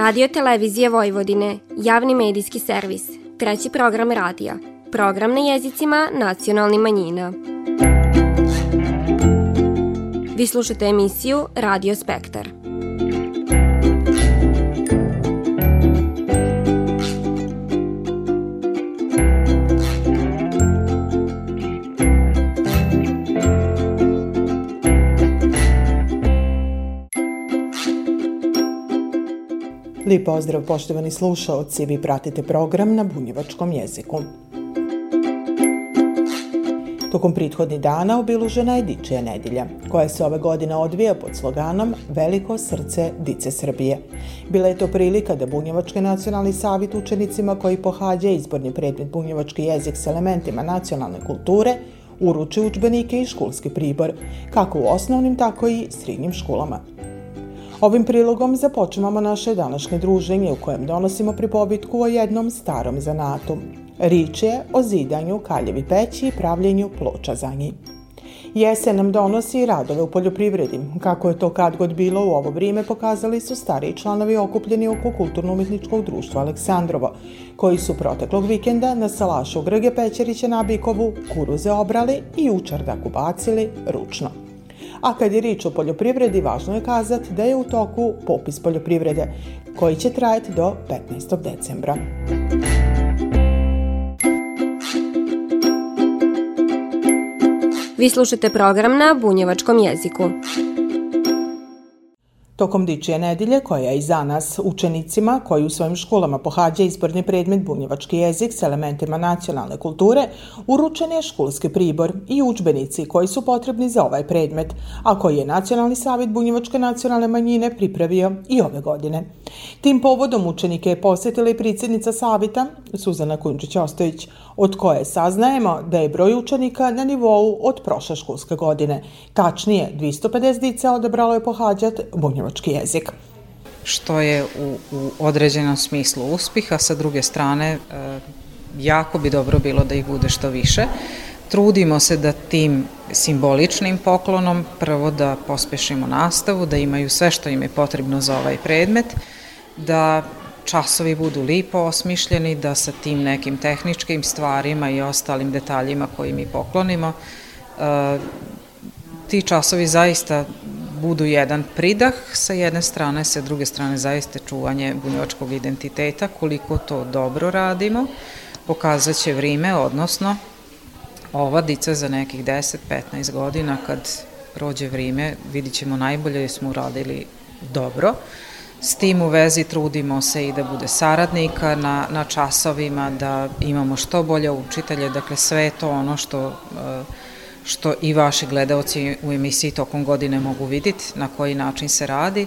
Radio Televizije Vojvodine, javni medijski servis, treći program radija, program na jezicima nacionalnih manjina. Vi slušate emisiju Radio Spektar. Lijep pozdrav poštovani slušalci, vi pratite program na bunjevačkom jeziku. Tokom prethodnih dana obilužena je Dičija nedilja, koja se ove godine odvija pod sloganom Veliko srce Dice Srbije. Bila je to prilika da Bunjevački nacionalni savjet učenicima koji pohađa izborni predmet Bunjevački jezik s elementima nacionalne kulture uruči učbenike i školski pribor, kako u osnovnim, tako i srednjim školama. Ovim prilogom započemamo naše današnje druženje u kojem donosimo pripovitku o jednom starom zanatu. Rič je o zidanju kaljevi peći i pravljenju ploča za njih. Jesen nam donosi radove u poljoprivredi. Kako je to kad god bilo u ovo vrijeme pokazali su stariji članovi okupljeni oko kulturno-umjetničkog društva Aleksandrovo, koji su proteklog vikenda na salašu Grge Pećerića na Bikovu kuruze obrali i učardak ubacili ručno. A kad je rič o poljoprivredi, važno je kazati da je u toku popis poljoprivrede, koji će trajati do 15. decembra. Vi slušate program na bunjevačkom jeziku. Tokom dičije nedilje, koja je i za nas učenicima koji u svojim školama pohađa izborni predmet bunjevački jezik s elementima nacionalne kulture, uručen je školski pribor i učbenici koji su potrebni za ovaj predmet, a koji je Nacionalni savjet bunjevačke nacionalne manjine pripravio i ove godine. Tim povodom učenike je posjetila i predsjednica savjeta, Suzana Kunčić-Ostojić, od koje saznajemo da je broj učenika na nivou od prošle školske godine. Tačnije, 250 dica odebralo je pohađat bunjevački jezik. Što je u, u određenom smislu uspjeha, sa druge strane, e, jako bi dobro bilo da ih bude što više. Trudimo se da tim simboličnim poklonom prvo da pospešimo nastavu, da imaju sve što im je potrebno za ovaj predmet, da časovi budu lipo osmišljeni, da sa tim nekim tehničkim stvarima i ostalim detaljima koji mi poklonimo, e, ti časovi zaista budu jedan pridah sa jedne strane, sa druge strane zaista čuvanje bunjočkog identiteta, koliko to dobro radimo, pokazat će vrime, odnosno ova dica za nekih 10-15 godina kad prođe vrime, vidit ćemo najbolje jer smo uradili dobro. S tim u vezi trudimo se i da bude saradnika na, na časovima, da imamo što bolje učitelje, dakle sve je to ono što, Uh, što i vaši gledalci u emisiji tokom godine mogu vidjeti na koji način se radi.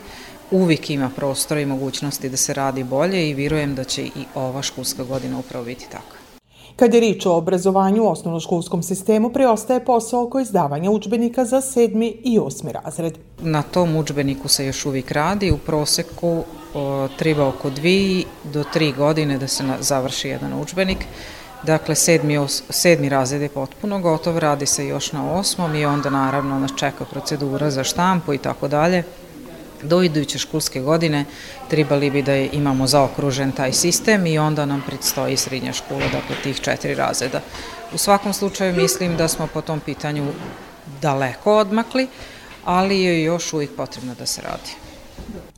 Uvijek ima prostora i mogućnosti da se radi bolje i vjerujem da će i ova školska godina upravo biti tako. Kad je rič o obrazovanju u osnovnoškolskom sistemu, preostaje posao oko izdavanja učbenika za sedmi i osmi razred. Na tom učbeniku se još uvijek radi. U proseku o, treba oko dvije do tri godine da se na, završi jedan učbenik. Dakle, sedmi, os, sedmi razred je potpuno gotov, radi se još na osmom i onda naravno nas čeka procedura za štampu i tako dalje do iduće školske godine trebali bi da imamo zaokružen taj sistem i onda nam predstoji srednja škola, dakle tih četiri razreda. U svakom slučaju mislim da smo po tom pitanju daleko odmakli, ali je još uvijek potrebno da se radi.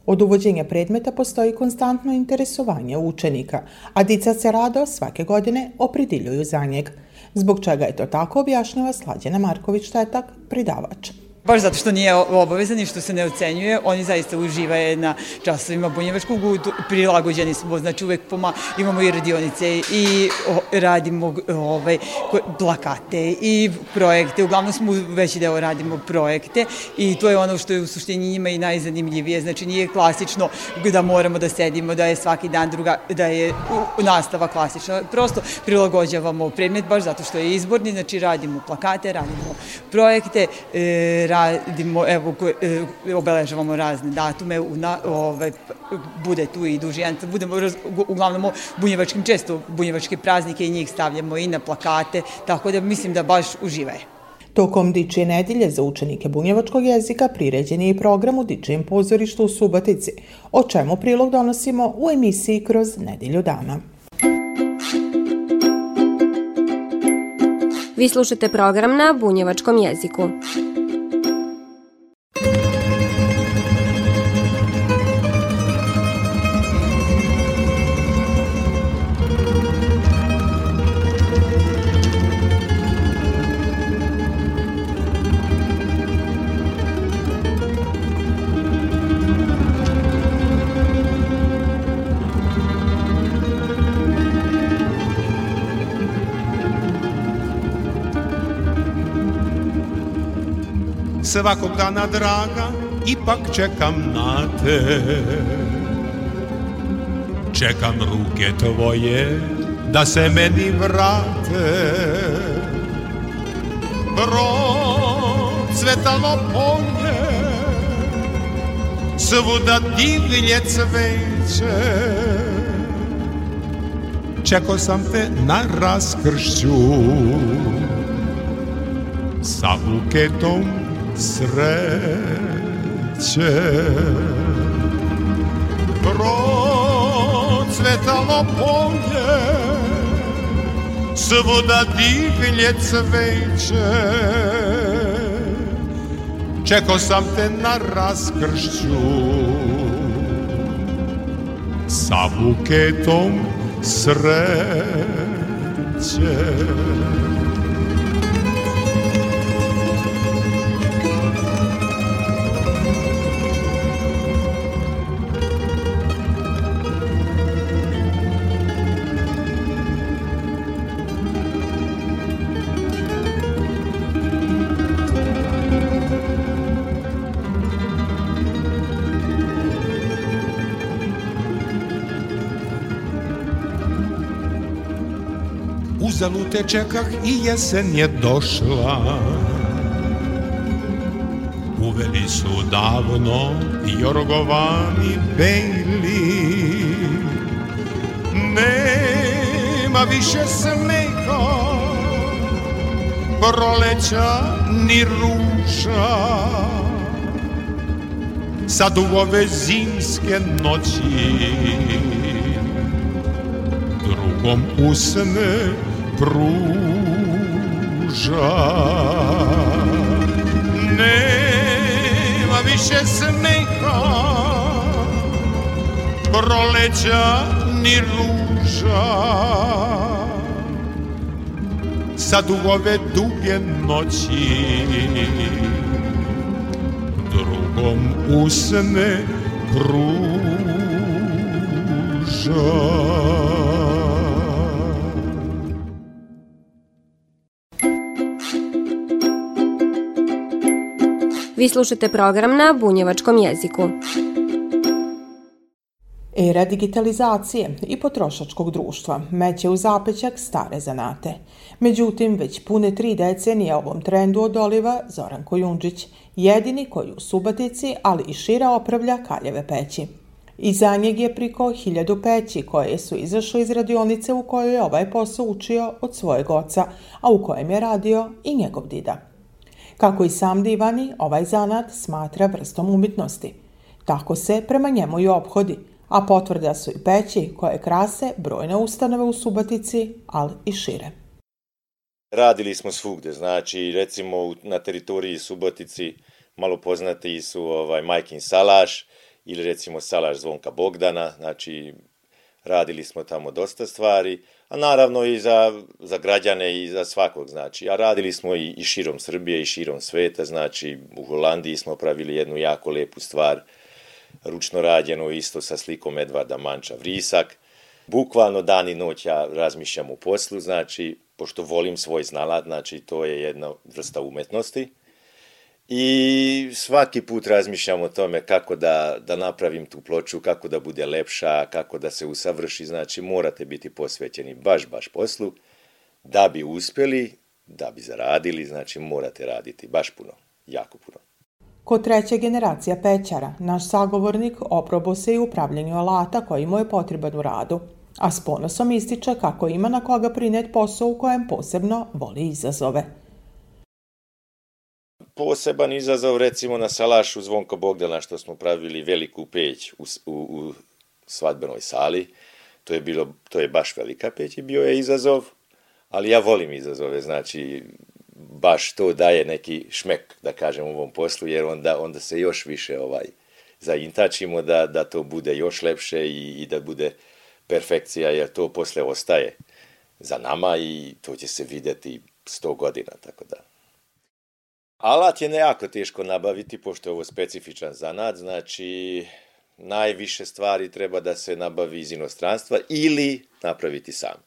Od uvođenja predmeta postoji konstantno interesovanje učenika, a dica se rado svake godine opridiljuju za njeg. Zbog čega je to tako objašnjava Slađena Marković-Tetak, pridavač baš zato što nije obavezan i što se ne ocenjuje, oni zaista uživaju na časovima bunjevačkog, prilagođeni smo, znači uvek poma, imamo i radionice i o, radimo ovaj, plakate i projekte, uglavnom smo veći deo radimo projekte i to je ono što je u suštini njima i najzanimljivije, znači nije klasično da moramo da sedimo, da je svaki dan druga, da je nastava klasična, prosto prilagođavamo predmet baš zato što je izborni, znači radimo plakate, radimo projekte, e, radimo, evo, e, obeležavamo razne datume, u na, ovaj, bude tu i dužijanca, budemo uglavnom bunjevačkim često bunjevačke praznike i njih stavljamo i na plakate, tako da mislim da baš uživaje. Tokom Dičije nedelje za učenike bunjevačkog jezika priređen je i program u Dičijem pozorištu u Subatici, o čemu prilog donosimo u emisiji kroz nedelju dana. Vi slušate program na bunjevačkom jeziku. Svakog dana draga ipak čekam na te. Čekam ruke tvoje da se meni vrate. Procvetalo polje Svuda divlje cveće. Čekao sam te na raskršću Sa buketom sreće. Procvetalo polje Svuda divlje cveće. Čekao sam te na raskršću Sa buketom sreće. Uzalud te čekah i jesen je došla. Uveli su davno jorgovani bejli. Nema više smeka Proleća ni ruša Sad u ove zimske noći Drugom usne pruža. Nema više smeka Proleća ni ruža. Sad u ove duge noći Drugom usne pruža. Vi slušate program na bunjevačkom jeziku. Era digitalizacije i potrošačkog društva meće u zapećak stare zanate. Međutim, već pune tri decenije ovom trendu odoliva Zoran Kojundžić, jedini koji u Subatici, ali i šira opravlja kaljeve peći. I za njeg je priko hiljadu peći koje su izašle iz radionice u kojoj je ovaj posao učio od svojeg oca, a u kojem je radio i njegov dida. Kako i sam divani, ovaj zanat smatra vrstom umjetnosti. Tako se prema njemu i obhodi, a potvrda su i peći koje krase brojne ustanove u Subatici, ali i šire. Radili smo svugde, znači recimo na teritoriji Subatici malo poznati su ovaj Majkin Salaš ili recimo Salaš Zvonka Bogdana, znači radili smo tamo dosta stvari a naravno i za, za građane i za svakog, znači. A radili smo i, i širom Srbije i širom sveta, znači u Holandiji smo pravili jednu jako lepu stvar, ručno rađeno isto sa slikom Edvarda Manča Vrisak. Bukvalno dan i noć ja razmišljam u poslu, znači, pošto volim svoj znalad, znači to je jedna vrsta umetnosti. I svaki put razmišljam o tome kako da, da napravim tu ploču, kako da bude lepša, kako da se usavrši. Znači, morate biti posvećeni baš, baš poslu da bi uspeli, da bi zaradili. Znači, morate raditi baš puno, jako puno. Ko treća generacija pećara, naš sagovornik oprobo se i upravljanju alata koji mu je potreban u radu, a s ponosom ističe kako ima na koga prinet posao u kojem posebno voli izazove poseban izazov recimo na Salašu Zvonko Bogdana što smo pravili veliku peć u, u, u svadbenoj sali. To je, bilo, to je baš velika peć i bio je izazov, ali ja volim izazove, znači baš to daje neki šmek, da kažem, u ovom poslu, jer onda, onda se još više ovaj zaintačimo da, da to bude još lepše i, i da bude perfekcija, jer to posle ostaje za nama i to će se videti sto godina, tako da. Alat je nejako teško nabaviti, pošto je ovo specifičan zanad, znači najviše stvari treba da se nabavi iz inostranstva ili napraviti sam.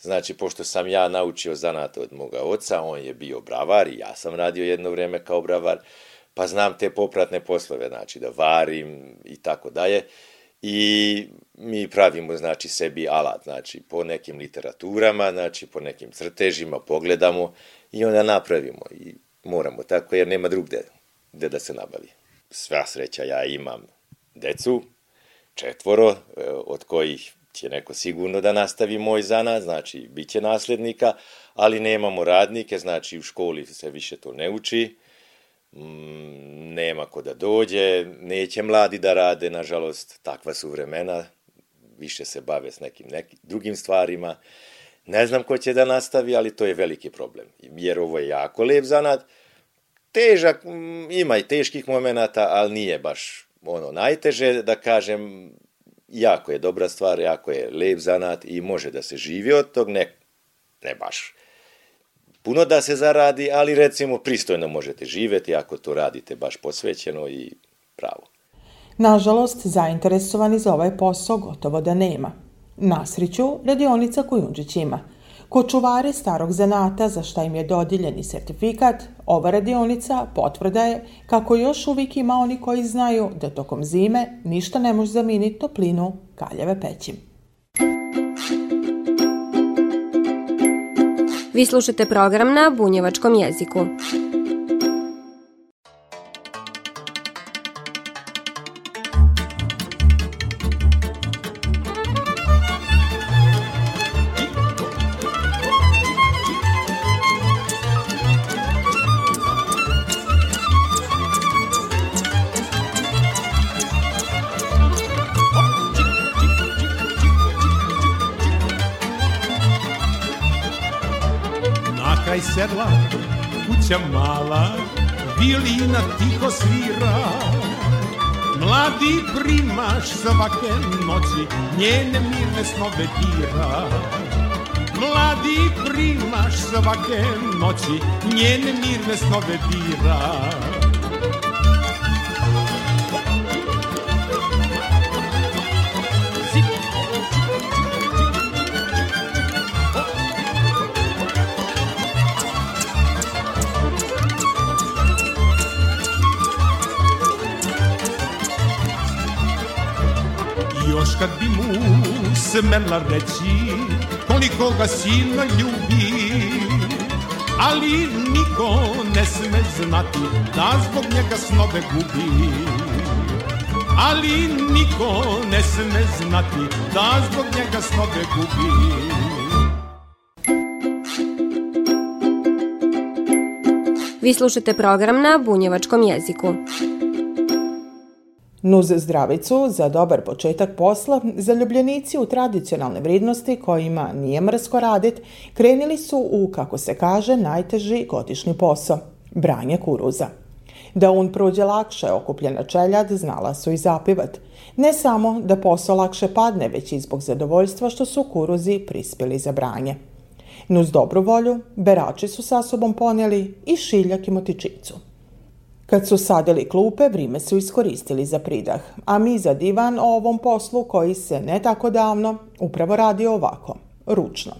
Znači, pošto sam ja naučio zanat od moga oca, on je bio bravar i ja sam radio jedno vreme kao bravar, pa znam te popratne poslove, znači da varim i tako dalje. I mi pravimo, znači, sebi alat, znači, po nekim literaturama, znači, po nekim crtežima, pogledamo i onda napravimo. I moramo tako, jer nema drugde gde da se nabavi. Sva sreća, ja imam decu, četvoro, e, od kojih će neko sigurno da nastavi moj zanat, znači, bit će naslednika, ali nemamo radnike, znači, u školi se više to ne uči, mm, nema ko da dođe, neće mladi da rade, nažalost, takva su vremena, više se bave s nekim, nekim drugim stvarima, ne znam ko će da nastavi, ali to je veliki problem, jer ovo je jako lep zanat, težak, ima i teških momenata, ali nije baš ono najteže, da kažem, jako je dobra stvar, jako je lep zanat i može da se živi od tog, ne, ne baš puno da se zaradi, ali recimo pristojno možete živeti ako to radite baš posvećeno i pravo. Nažalost, zainteresovani za ovaj posao gotovo da nema. Nasriću radionica Kujundžić ima – Kod čuvare starog zanata za šta im je dodiljeni sertifikat, ova radionica potvrda je kako još uvijek ima oni koji znaju da tokom zime ništa ne može zaminiti toplinu kaljeve peći. Vi slušate program na bunjevačkom jeziku. Kuća mala, violina tiho svira. Mladi primaš svake noći, njene mirne snove dira. Mladi primaš svake noći, njene mirne snove dira. Kad bi mu smela reći koliko ga sina ljubi. Ali niko ne sme znati da zbog njega snove gubi. Ali niko ne sme znati da zbog njega snove gubi. Vi slušate program na bunjevačkom jeziku. Nuz zdravicu za dobar početak posla, zaljubljenici u tradicionalne vrednosti kojima nije mrsko radit, krenili su u, kako se kaže, najteži godišnji posao – branje kuruza. Da un prođe lakše okupljena čeljad, znala su i zapivat. Ne samo da posao lakše padne, već i zbog zadovoljstva što su kuruzi prispjeli za branje. Nuz dobru volju, berači su sa sobom ponijeli i šiljak i motičicu. Kad su sadili klupe, vrime su iskoristili za pridah, a mi za divan o ovom poslu koji se ne tako davno upravo radi ovako, ručno.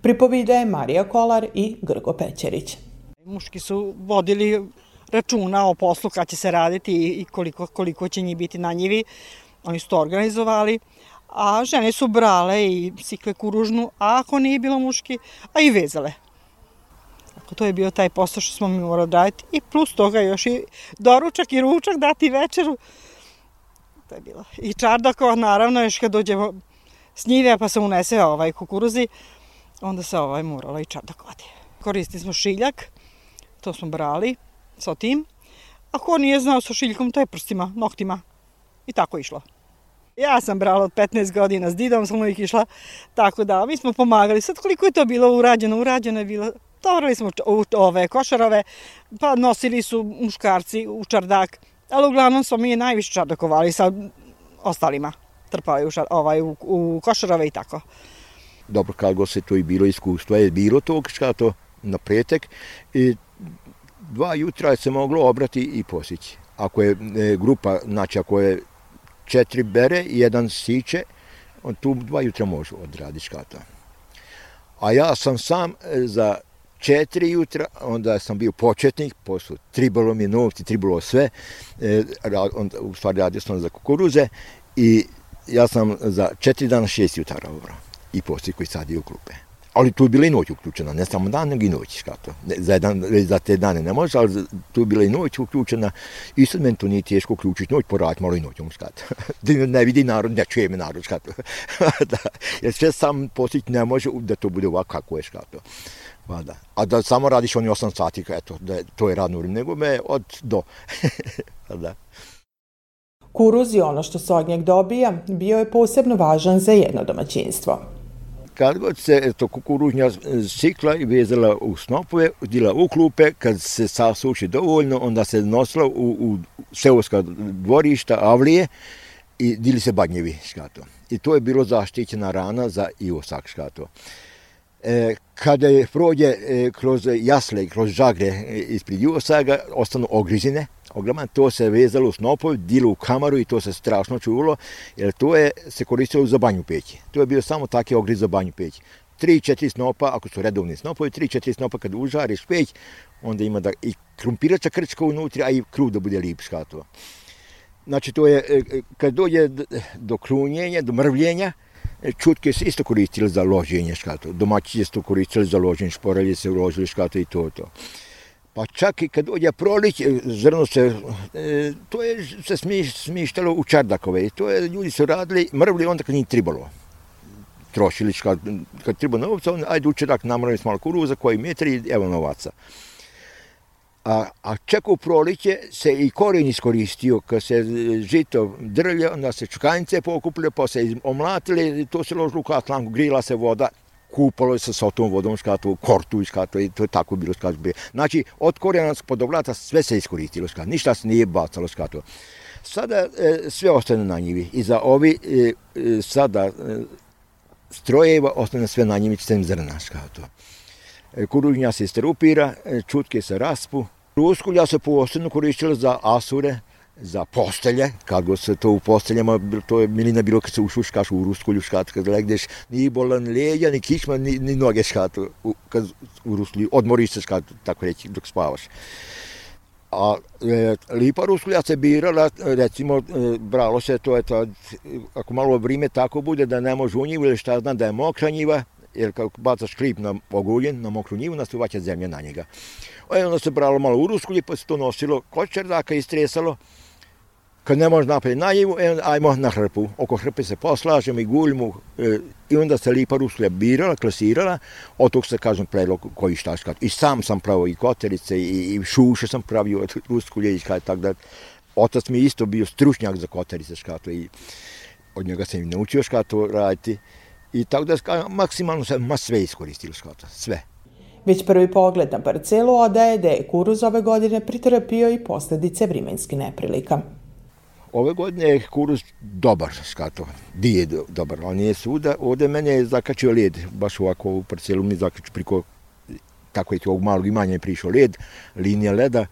Pripovidaje Marija Kolar i Grgo Pećerić. Muški su vodili računa o poslu kad će se raditi i koliko, koliko će njih biti na njivi. Oni su to organizovali, a žene su brale i sikle kuružnu, a ako nije bilo muški, a i vezale. Tako, to je bio taj posao što smo mi morali raditi. I plus toga još i doručak i ručak dati večeru. To je bilo. I čardakova, naravno, još kad dođemo s njive pa se unese ovaj kukuruzi, onda se ovaj moralo i čardakovati. Koristili smo šiljak, to smo brali, sa tim. A ko nije znao sa šiljkom, to je prstima, noktima. I tako išlo. Ja sam brala od 15 godina, s didom sam uvijek išla, tako da mi smo pomagali. Sad koliko je to bilo urađeno, urađeno je bilo, tovarali smo u ove košarove, pa nosili su muškarci u čardak, ali uglavnom smo mi najviše čardakovali sa ostalima, trpali u, šar, ovaj, u, u košarove i tako. Dobro, kako se to i bilo iskustvo, je bilo to to na pretek i dva jutra se moglo obrati i posići. Ako je e, grupa, znači ako je četiri bere i jedan siće, on tu dva jutra može odraditi škata. A ja sam sam e, za četiri jutra, onda sam bio početnik, posle tribalo mi novci, tribalo sve, e, onda, u stvari radio sam za kukuruze i ja sam za četiri dana šest jutara obrao i poslije koji sad je u klupe. Ali tu je bila i noć uključena, ne samo dan, nego i noć, škato. Za, jedan, za te dane ne može, ali tu je bila i noć uključena. I sad meni to nije teško uključiti noć, poraditi malo i noćom, škato. Ne vidi narod, ne čuje me narod, škato. da, jer sve sam postići ne može da to bude ovako kako je, škato. Pa da. A da samo radiš oni 8 sati, eto, da je, to je radno vrijeme, nego me od do. pa da. Kuruz i ono što se od njeg dobija bio je posebno važan za jedno domaćinstvo kad god se to kukuružnja sikla i vezala u snopove, dila u klupe, kad se sasuši dovoljno, onda se nosila u, u seoska dvorišta, avlije i dili se badnjevi škato. I to je bilo zaštićena rana za iosak škato. E, kada je prođe e, kroz jasle, kroz žagre e, ispred Jugosaga, ostanu ogrizine, ogroman, to se vezalo u snopoj, dilo u kamaru i to se strašno čuvalo, jer to je se koristilo za banju peći. To je bio samo taki ogriz za banju peći. Tri, četiri snopa, ako su redovni snopovi, tri, četiri snopa kad užariš peć, onda ima da i krumpirača krčka unutra, a i kruv da bude lip škatova. Znači, to je, e, kad dođe do krunjenja, do mrvljenja, čutke se isto koristili za loženje škatova. Domaći je to koristili za loženje, šporalje se uložili škatova i to, to. Pa čak i kad dođe prolić, e, zrno se, e, to je se smiš, smištalo u čardakove. I to je, ljudi su radili, mrvili onda kad njih tribalo. Trošili, kad, kad treba novca, onda ajde u čardak, namorali smo malo kuruza, koji metri, evo novaca. A, a čak u proliće se i korijen iskoristio, kad se e, žito drlje, onda se čukanice pokupile, pa se omlatile, to se ložilo u katlanku, grila se voda, kupalo se sa tom vodom škatu, kortu iz škatu i to je tako bilo škatu. Znači, od korijena pod oblata sve se iskoristilo škatu, ništa se nije bacalo škatu. Sada e, sve ostane na njivi i za ovi e, e, sada e, strojeva ostane sve na njivi sem zrna škatu. E, kuružnja se strupira, e, čutke se raspu, Ruskulja se posebno koristila za asure, za postelje, kad go se to u posteljama, to je milina bilo kad se ušuškaš u ruskulju škat, kad legneš, ni bolan leđa, ni kišma, ni, ni noge škat, u, kad u ruskulju, odmoriš se škat, tako reći, dok spavaš. A e, lipa ruskulja se birala, recimo, e, bralo se to, eto, ako malo vrime tako bude da ne može u njivu ili šta znam da je mokra njiva, jer kako bacaš klip na oguljen, na mokru njivu, nastuvaća zemlja na njega. E, onda se bralo malo u ruskulji, pa se to nosilo kod čerdaka istresalo. kad ne može napraviti najivu, e, ajmo na hrpu. Oko hrpe se poslažemo i guljimo e, i onda se lipa ruslja birala, klasirala, od tog se, kažem, predlog koji šta škat. I sam sam pravio i koterice i, i šuše sam pravio od ruskulje i škat, tako da otac mi isto bio stručnjak za koterice škatle i od njega sam i naučio škato raditi. I tako da maksimalno sam ma sve iskoristilo škato, sve. Već prvi pogled na parcelu odaje da je kuruz ove godine pritrpio i posljedice vrimenskih neprilika. Ove godine je kuruz dobar skato, dije dobar, ali nije svuda. Ovdje mene je zakačio led, baš ovako u parcelu mi zakačio priko, tako je tog ovog malog imanja je prišao led, linija leda.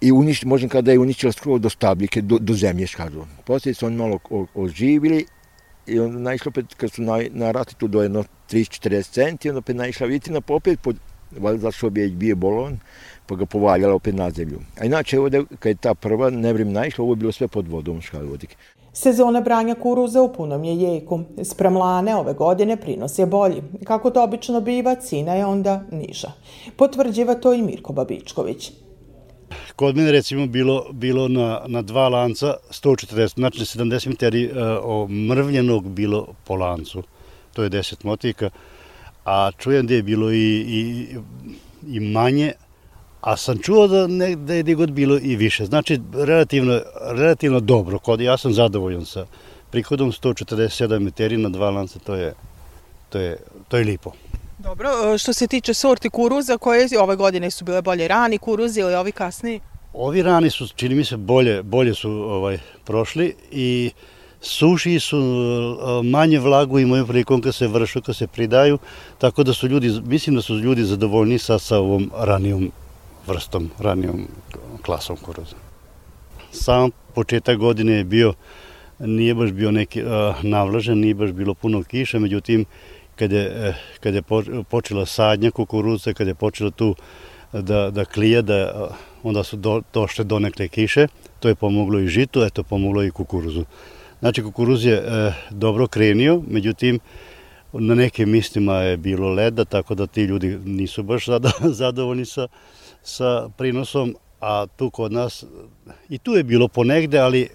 I uniš, možem kada je uništila skoro do stabljike, do, do zemlje škazo. Poslije su oni malo oživili i onda naišla opet, kad su na, na tu do jedno 30-40 centi, onda opet naišla vitrina, pa opet, pod, valjda zašto bi je bio bolon, pa ga povaljala opet na zemlju. A inače, ovdje, kad je ta prva nevrim naišla, ovo je bilo sve pod vodom škalvodik. Sezona branja kuruza u punom je jeku. Sprem lane ove godine prinos je bolji. Kako to obično biva, cina je onda niža. Potvrđiva to i Mirko Babičković. Kod mene recimo bilo, bilo na, na dva lanca 140, znači 70 meteri uh, mrvljenog bilo po lancu. To je 10 motika. A čujem da je bilo i, i, i manje, A sam čuo da, ne, da je god bilo i više. Znači, relativno, relativno dobro. Kod, ja sam zadovoljan sa prihodom 147 meteri na dva lanca, to je, to je, to je lipo. Dobro, e, što se tiče sorti kuruza, koje ove godine su bile bolje rani kuruzi ili ovi kasniji? Ovi rani su, čini mi se, bolje, bolje su ovaj prošli i suši su e, manje vlagu imaju prilikom kad se vršu, kad se pridaju, tako da su ljudi, mislim da su ljudi zadovoljni sa, sa ovom ranijom vrstom, ranijom klasom kuruza. Sam početak godine je bio, nije baš bio neki uh, navlažen, nije baš bilo puno kiše, međutim, kad je, eh, kad je počela sadnja kukuruza, kad je počela tu eh, da, da klije, da, eh, onda su do, došle donekle kiše, to je pomoglo i žitu, eto pomoglo i kukuruzu. Znači kukuruz je e, dobro krenio, međutim na nekim mistima je bilo leda, tako da ti ljudi nisu baš zadovoljni sa, sa prinosom, a tu kod nas, i tu je bilo ponegde, ali e,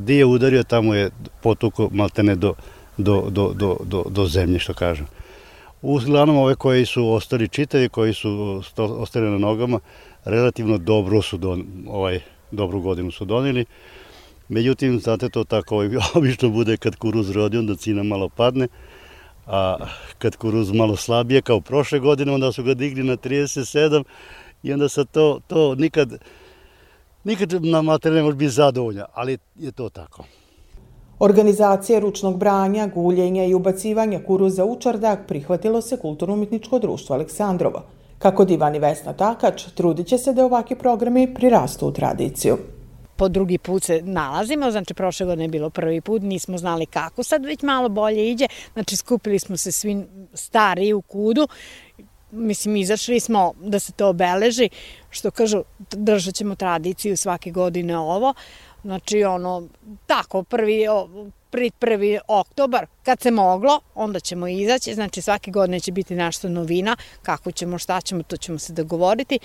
gdje je udario, tamo je potuko maltene do, do, do, do, do, do zemlje, što kažem. Uglavnom ove koji su ostali čitavi, koji su ostali na nogama, relativno dobro su don, ovaj, dobru godinu su donili. Međutim, znate to tako ovaj, obično bude kad kuruz rodi, onda cina malo padne, a kad kuruz malo slabije, kao prošle godine, onda su ga digli na 37 i onda sa to, to nikad, nikad na materiju ne može biti zadovoljna, ali je to tako. Organizacije ručnog branja, guljenja i ubacivanja kuruza u čardak prihvatilo se Kulturno-umjetničko društvo Aleksandrovo. Kako divan i Vesna Takač, trudit će se da ovakvi programi prirastu u tradiciju. Po drugi put se nalazimo, znači prošle godine je bilo prvi put, nismo znali kako, sad već malo bolje iđe, znači skupili smo se svi stari u kudu, mislim, izašli smo da se to obeleži, što kažu, držat ćemo tradiciju svake godine ovo, znači ono, tako, prvi, prvi, prvi oktobar, kad se moglo, onda ćemo izaći, znači svake godine će biti nešto novina, kako ćemo, šta ćemo, to ćemo se dogovoriti.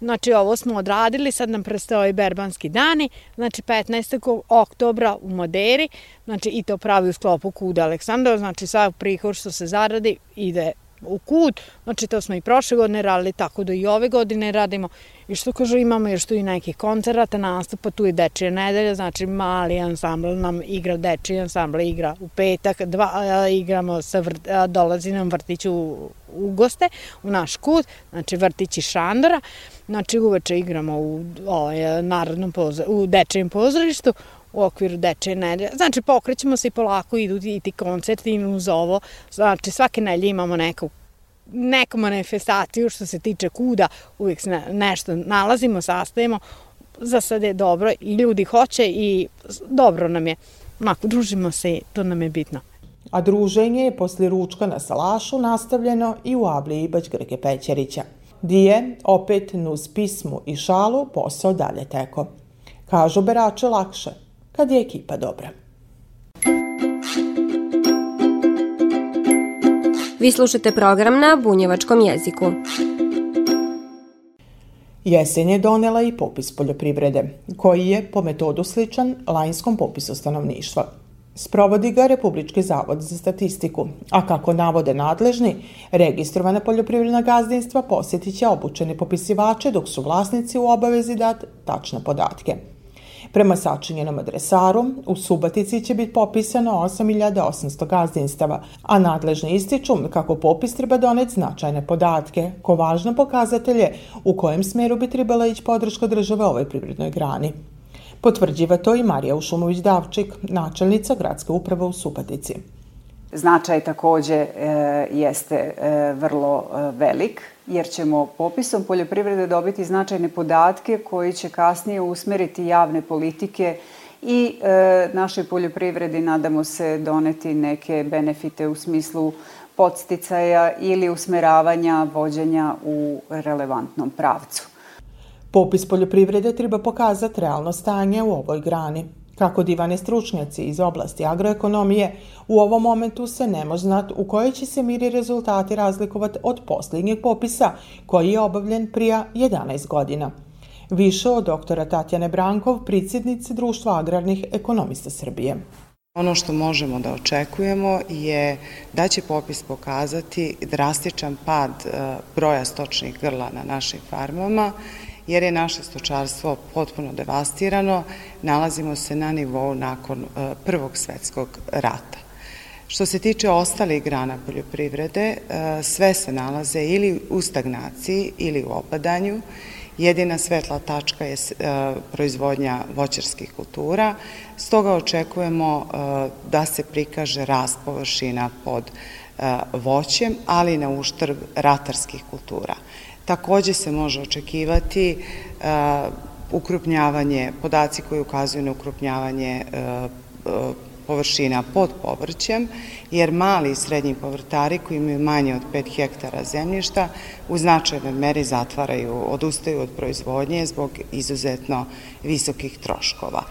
Znači ovo smo odradili, sad nam prestao i berbanski dani, znači 15. oktobra u Moderi, znači i to pravi u sklopu Kuda Aleksandra, znači sad prihod što se zaradi ide u kut, znači to smo i prošle godine radili, tako da i ove godine radimo. I što kažu, imamo još tu i nekih koncerata, nastupa, tu je Dečija nedelja, znači mali ansambl nam igra, Dečiji ansambl igra u petak, dva, a, igramo, sa vrt, a, dolazi nam vrtić u, u goste, u naš kut, znači vrtić i Šandora, znači uveče igramo u ovaj, narodnom pozor, u Dečijem pozorištu, u okviru dečje nedelje. Znači, pokrećemo se i polako idu i ti koncerti uz ovo. Znači, svake nedelje imamo neku neku manifestaciju što se tiče kuda, uvijek se nešto nalazimo, sastajemo, za sad je dobro i ljudi hoće i dobro nam je. Mako, družimo se i to nam je bitno. A druženje je posle ručka na Salašu nastavljeno i u Abliji Bać Grge Pećerića. Dije, opet nuz pismu i šalu, posao dalje teko. Kažu berače lakše, kad je ekipa dobra. Vi slušate program na bunjevačkom jeziku. Jesen je donela i popis poljoprivrede, koji je po metodu sličan lajnskom popisu stanovništva. Sprovodi ga Republički zavod za statistiku, a kako navode nadležni, registrovane poljoprivredna gazdinstva posjetit će obučeni popisivače dok su vlasnici u obavezi dat tačne podatke. Prema sačinjenom adresaru, u Subatici će biti popisano 8800 gazdinstava, a nadležni ističu kako popis treba doneti značajne podatke, ko važno pokazatelje u kojem smeru bi trebala ići podrška države ovoj privrednoj grani. Potvrđiva to i Marija Ušumović-Davčik, načelnica gradske uprave u Subatici. Značaj takođe e, jeste e, vrlo e, velik, jer ćemo popisom poljoprivrede dobiti značajne podatke koji će kasnije usmeriti javne politike i e, našoj poljoprivredi nadamo se doneti neke benefite u smislu podsticaja ili usmeravanja vođenja u relevantnom pravcu. Popis poljoprivrede treba pokazati realno stanje u ovoj grani. Kako divane stručnjaci iz oblasti agroekonomije, u ovom momentu se ne može znati u kojoj će se miri rezultati razlikovati od posljednjeg popisa koji je obavljen prija 11 godina. Više od doktora Tatjane Brankov, predsjednice Društva agrarnih ekonomista Srbije. Ono što možemo da očekujemo je da će popis pokazati drastičan pad e, broja stočnih grla na našim farmama, jer je naše stočarstvo potpuno devastirano, nalazimo se na nivou nakon e, Prvog svetskog rata. Što se tiče ostalih grana poljoprivrede, e, sve se nalaze ili u stagnaciji ili u opadanju, Jedina svetla tačka je e, proizvodnja voćarskih kultura, stoga očekujemo da se prikaže rast površina pod voćem, ali na uštrb ratarskih kultura. Takođe se može očekivati e, ukrupnjavanje, podaci koji ukazuju na ukrupnjavanje e, e, površina pod povrćem, jer mali i srednji povrtari koji imaju manje od 5 hektara zemljišta u značajnoj meri zatvaraju, odustaju od proizvodnje zbog izuzetno visokih troškova.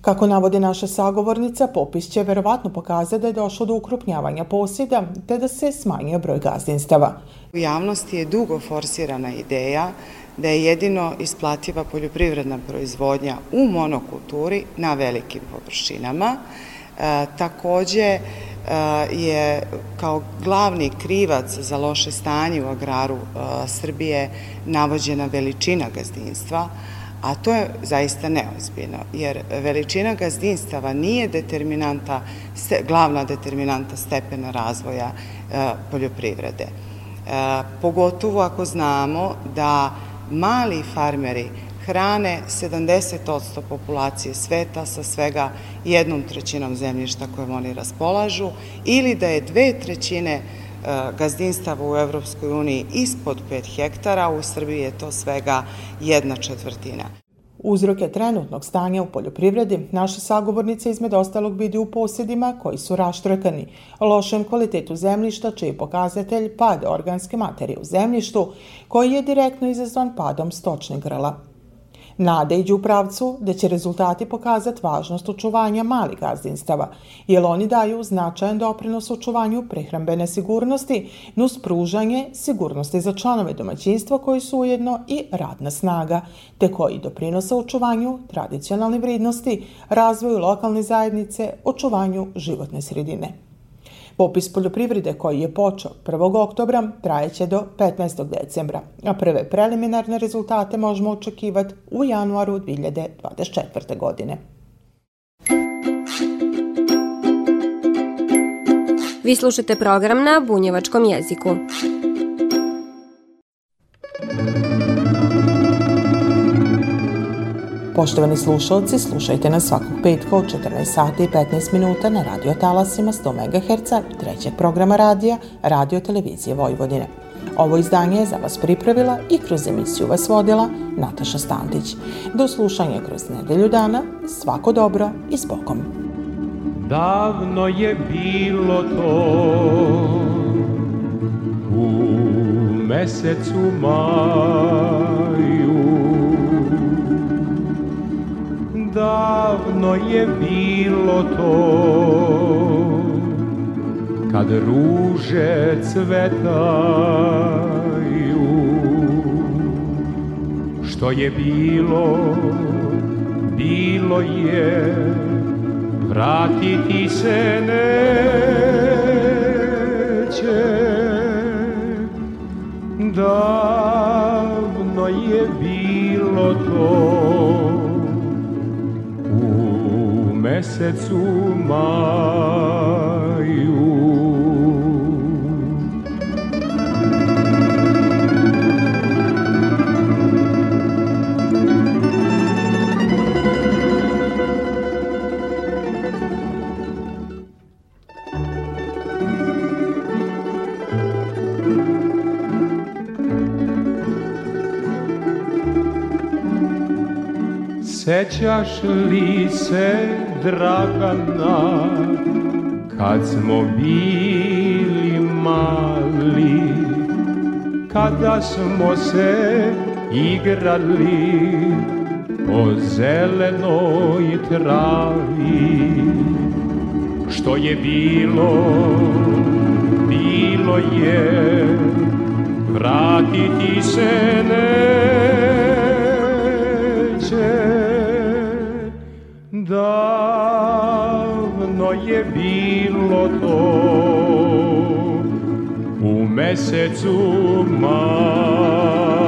Kako navodi naša sagovornica, popis će verovatno pokazati da je došlo do ukrupnjavanja posjeda te da se smanjio broj gazdinstava. U javnosti je dugo forsirana ideja da je jedino isplativa poljoprivredna proizvodnja u monokulturi na velikim površinama, e, Takođe e, je kao glavni krivac za loše stanje u agraru e, Srbije navođena veličina gazdinstva, a to je zaista neozbiljno, jer veličina gazdinstava nije determinanta, glavna determinanta stepena razvoja e, poljoprivrede. E, pogotovo ako znamo da mali farmeri hrane 70% populacije sveta sa svega jednom trećinom zemljišta kojom oni raspolažu ili da je dve trećine e, gazdinstava u Evropskoj uniji ispod 5 hektara, u Srbiji je to svega jedna četvrtina. Uzroke trenutnog stanja u poljoprivredi naša sagovornica izmed ostalog vidi u posjedima koji su raštrkani, lošem kvalitetu zemljišta čiji je pokazatelj pad organske materije u zemljištu koji je direktno izazvan padom stočnih grla. Nade iđu u pravcu da će rezultati pokazati važnost očuvanja malih gazdinstava, jer oni daju značajan doprinos očuvanju prehrambene sigurnosti, nus pružanje sigurnosti za članove domaćinstva koji su ujedno i radna snaga, te koji doprinose očuvanju tradicionalne vrednosti, razvoju lokalne zajednice, očuvanju životne sredine. Popis poljoprivrede koji je počeo 1. oktobra trajeće do 15. decembra, a prve preliminarne rezultate možemo očekivati u januaru 2024. godine. Vi slušate program na bunjevačkom jeziku. Poštovani slušalci, slušajte nas svakog petka od 14 sati i 15 minuta na radio talasima 100 MHz trećeg programa radija Radio Televizije Vojvodine. Ovo izdanje je za vas pripravila i kroz emisiju vas vodila Nataša Stantić. Do slušanja kroz nedelju dana, svako dobro i s Bogom. Davno je bilo to u mesecu maju davno je bilo to. Kad ruže cvetaju što je bilo bilo je vratiti se neće. Davno je bilo to. Mesecu maju. Sećaš li se Dragana Kad smo bili mali Kada smo se igrali Po zelenoj travi. Što je bilo, bilo je Vratiti se neće je bilo to. U mesecu maju